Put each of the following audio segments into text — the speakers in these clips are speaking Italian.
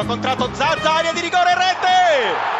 sinistro, contratto Zazza, area di rigore, rete!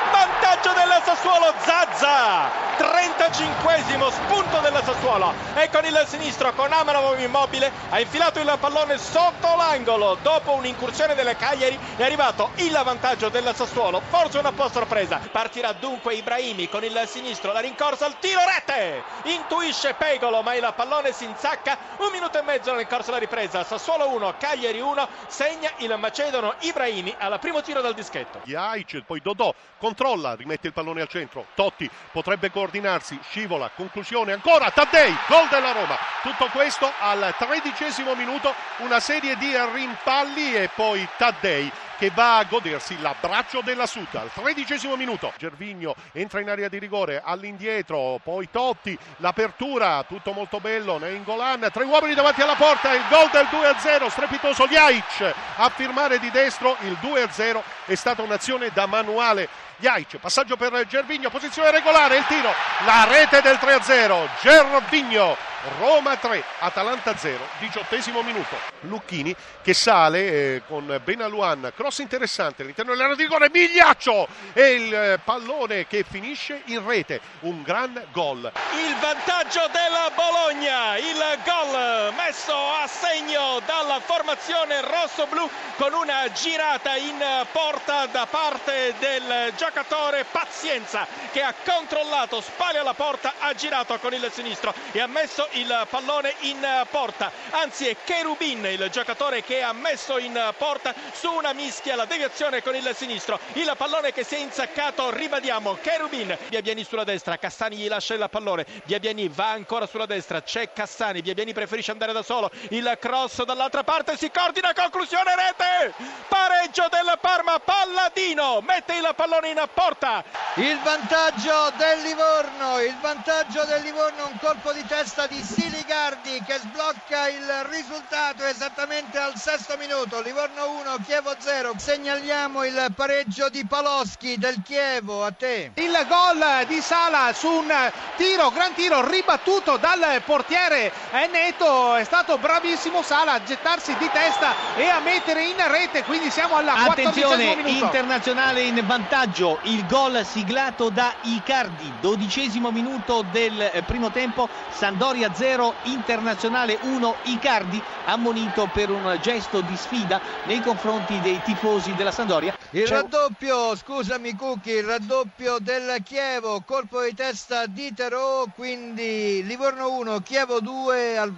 Vantaggio del Sassuolo, Zazza! 35esimo spunto del Sassuolo. E con il sinistro con Amanov immobile ha infilato il pallone sotto l'angolo. Dopo un'incursione delle Cagliari è arrivato il vantaggio del Sassuolo. Forse una po' sorpresa. Partirà dunque Ibrahimi con il sinistro la rincorsa al tiro rete! Intuisce Pegolo ma il pallone si insacca. Un minuto e mezzo nel corso della ripresa. Sassuolo 1 Cagliari 1 segna il macedono Ibrahimi al primo tiro dal dischetto. Jaic poi Dodò controlla rimette il pallone al centro Totti potrebbe coordinarsi scivola conclusione ancora Taddei gol della Roma tutto questo al tredicesimo minuto una serie di rimpalli e poi Taddei che va a godersi l'abbraccio della Sud al tredicesimo minuto. Gervigno entra in area di rigore all'indietro, poi Totti, l'apertura, tutto molto bello, Nengolan, tre uomini davanti alla porta, il gol del 2-0, strepitoso Jaic a firmare di destro il 2-0 è stata un'azione da manuale Jaic, passaggio per Gervigno, posizione regolare, il tiro, la rete del 3-0, Gervigno, Roma 3, Atalanta 0, diciottesimo minuto. Lucchini che sale eh, con Benaluan, cross interessante all'interno dell'area di rigore, Migliaccio e il eh, pallone che finisce in rete, un gran gol. Il vantaggio della Bologna, il gol messo a segno dalla formazione rosso-blu con una girata in porta da parte del giocatore Pazienza che ha controllato spalle alla porta, ha girato con il sinistro e ha messo il pallone in porta. Anzi è Cherubin il giocatore che ha messo in porta su una mischia la deviazione con il sinistro. Il pallone che si è insaccato, ribadiamo, Cherubin. Biabiani sulla destra, Cassani gli lascia il pallone. Biabiani va ancora sulla destra, c'è Cassani. Biabiani preferisce andare da solo. Il cross dall'altra parte si coordina, conclusione rete. Pareggio del Parma, Palladino mette il pallone in porta. Il vantaggio del Livorno, il vantaggio del Livorno, un colpo di testa di Siligardi che sblocca il risultato esattamente al sesto minuto. Livorno 1, Chievo 0. Segnaliamo il pareggio di Paloschi del Chievo. A te. Il gol di Sala su un tiro, gran tiro ribattuto dal portiere Neto. È stato bravissimo Sala a gettarsi di testa e a mettere in rete. Quindi siamo alla Attenzione, internazionale in vantaggio. Il gol siglato da Icardi. Dodicesimo minuto del primo tempo. Sandoria 0, Internazionale 1. Icardi ammonito per un gesto di sfida nei confronti dei tifosi della Sandoria. Il C'è- raddoppio, scusami Cucchi, il raddoppio del Chievo, colpo di testa di Terò, quindi Livorno 1, Chievo 2 al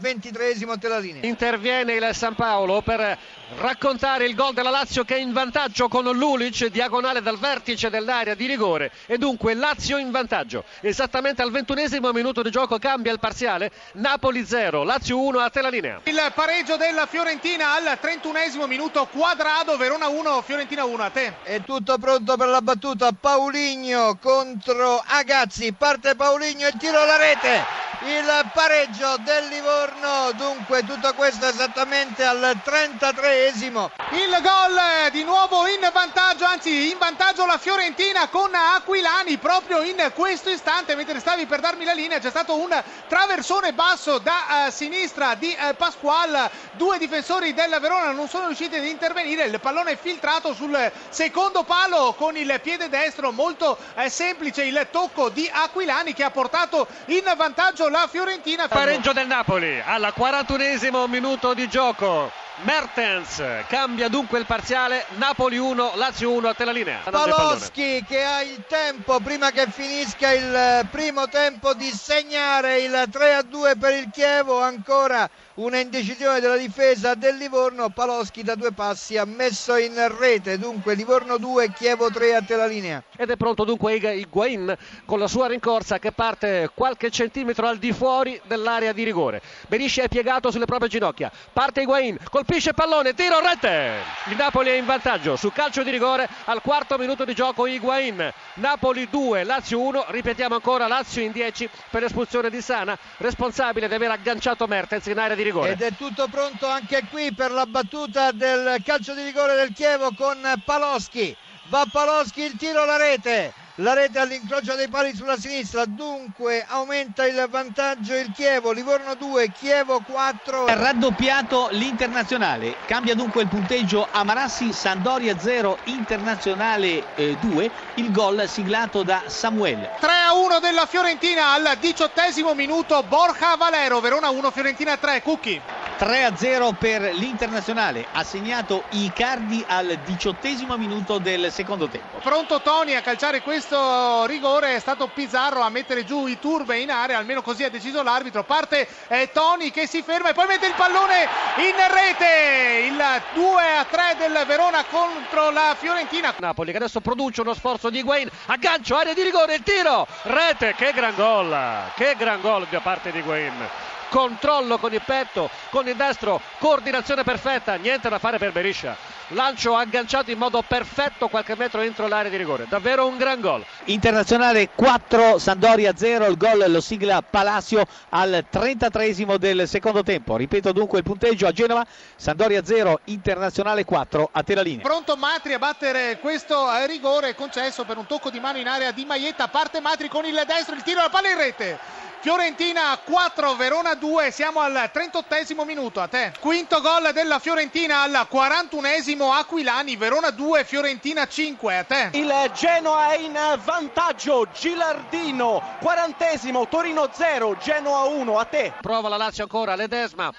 la linea. Interviene il San Paolo per raccontare il gol della Lazio che è in vantaggio con Lulic, diagonale dal vertice dell'area di rigore e dunque Lazio in vantaggio. Esattamente al ventunesimo minuto di gioco cambia il parziale, Napoli 0, Lazio 1 a te la linea. Il pareggio della Fiorentina al 31esimo minuto, quadrado, Verona 1, Fiorentina 1, a te. È tutto pronto per la battuta, Pauligno contro Agazzi, parte Pauligno, il tiro alla rete, il pareggio del Livorno, dunque tutto questo esattamente al 33esimo. Il gol di nuovo in vantaggio, anzi in vantaggio la Fiorentina con Aquilani proprio in questo istante. Mentre stavi per darmi la linea c'è stato un traversone basso da eh, sinistra di eh, Pasqual, due difensori del Verona non sono riusciti ad intervenire, il pallone è filtrato sul secondo palo con il piede destro, molto eh, semplice il tocco di Aquilani che ha portato in vantaggio la Fiorentina. Pareggio del Napoli al 41esimo minuto di gioco. Mertens. Cambia dunque il parziale, Napoli 1, Lazio 1 a te la linea. Paloschi che ha il tempo prima che finisca il eh, primo tempo di segnare il 3 a 2 per il Chievo. Ancora una indecisione della difesa del Livorno. Paloschi da due passi ha messo in rete. Dunque Livorno 2 Chievo 3 a te la linea. Ed è pronto dunque Higuain con la sua rincorsa che parte qualche centimetro al di fuori dell'area di rigore. Berisce è piegato sulle proprie ginocchia. Parte Higuain, colpisce pallone, tiro rete. Il Napoli è in vantaggio su calcio di rigore al quarto minuto di gioco Higuain. Napoli 2, Lazio 1. Ripetiamo ancora Lazio in 10 per l'espulsione di Sana, responsabile di aver agganciato Mertens in area di rigore. ed è tutto pronto anche qui per la battuta del calcio di rigore del Chievo con Paloschi va Paloschi il tiro alla rete la rete all'incrocio dei pali sulla sinistra, dunque aumenta il vantaggio il Chievo, Livorno 2, Chievo 4. Raddoppiato l'internazionale, cambia dunque il punteggio Amarassi, Sandoria 0, Internazionale eh, 2, il gol siglato da Samuel. 3 a 1 della Fiorentina al diciottesimo minuto, Borja Valero, Verona 1, Fiorentina 3, Cucchi. 3-0 per l'Internazionale, ha segnato Icardi al diciottesimo minuto del secondo tempo. Pronto Toni a calciare questo rigore, è stato Pizarro a mettere giù i turbe in area, almeno così ha deciso l'arbitro. Parte eh, Toni che si ferma e poi mette il pallone in rete. Il 2-3 del Verona contro la Fiorentina. Napoli che adesso produce uno sforzo di Higuain, aggancio, area di rigore, il tiro, rete, che gran gol, che gran gol da parte di Higuain controllo con il petto, con il destro, coordinazione perfetta, niente da fare per Beriscia. Lancio agganciato in modo perfetto qualche metro entro l'area di rigore, davvero un gran gol. Internazionale 4, Sandoria 0, il gol lo sigla Palacio al 33 del secondo tempo. Ripeto dunque il punteggio a Genova, Sandoria 0, Internazionale 4, a te la linea. Pronto Matri a battere questo rigore concesso per un tocco di mano in area di Maietta, parte Matri con il destro, il tiro alla palla in rete. Fiorentina 4, Verona 2, siamo al 38 minuto, a te. Quinto gol della Fiorentina al 41esimo, Aquilani, Verona 2, Fiorentina 5, a te. Il Genoa è in vantaggio, Gilardino, 40esimo, Torino 0, Genoa 1, a te. Prova la Lazio ancora, Ledesma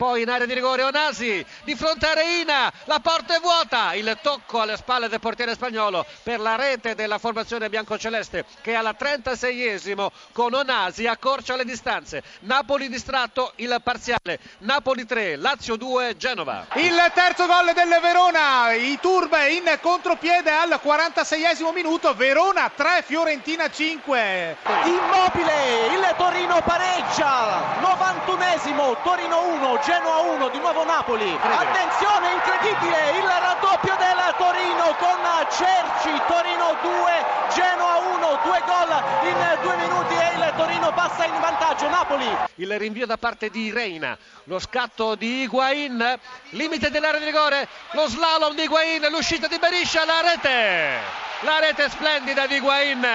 poi in area di rigore Onasi di fronte a Reina la porta è vuota il tocco alle spalle del portiere spagnolo per la rete della formazione biancoceleste che alla 36esimo con Onasi accorcia le distanze. Napoli distratto il parziale. Napoli 3 Lazio 2 Genova. Il terzo gol del Verona i Turbe in contropiede al 46esimo minuto Verona 3 Fiorentina 5 immobile il Torino pareggia 91esimo Torino 1 Genoa 1, di nuovo Napoli. Attenzione, incredibile, il raddoppio del Torino con Cerci, Torino 2, Genoa 1, due gol in due minuti e il Torino passa in vantaggio. Napoli. Il rinvio da parte di Reina, lo scatto di Higuain, limite dell'area di rigore, lo slalom di Higuain, l'uscita di Beriscia, la rete la rete splendida di Higuain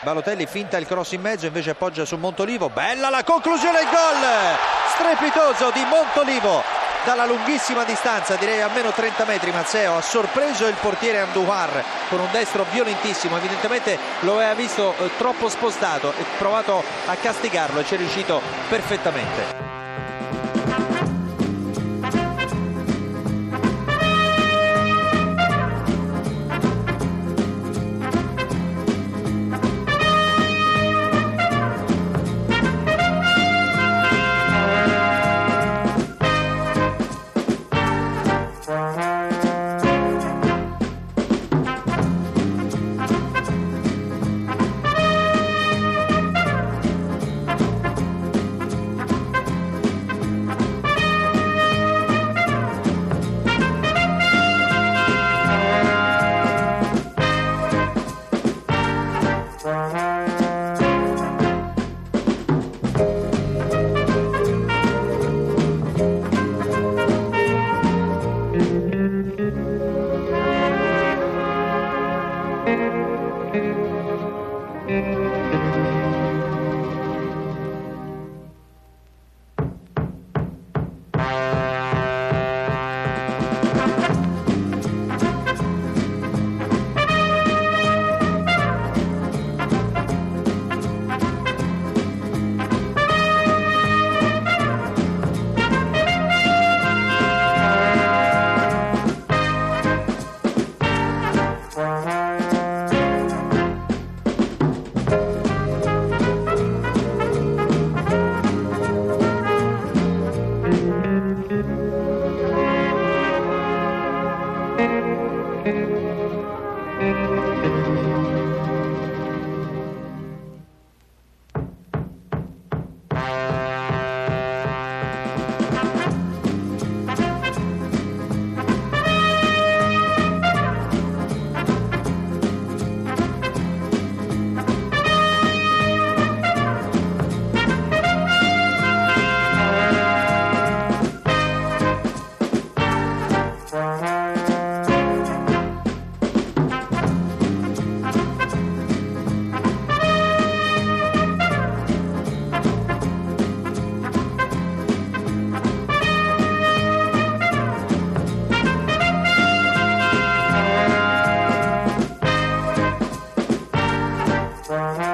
Balotelli finta il cross in mezzo invece appoggia su Montolivo. Bella la conclusione il gol! Strepitoso di Montolivo. Dalla lunghissima distanza direi a meno 30 metri Mazzeo ha sorpreso il portiere Andujar con un destro violentissimo. Evidentemente lo aveva visto eh, troppo spostato e provato a castigarlo e ci è riuscito perfettamente Bye.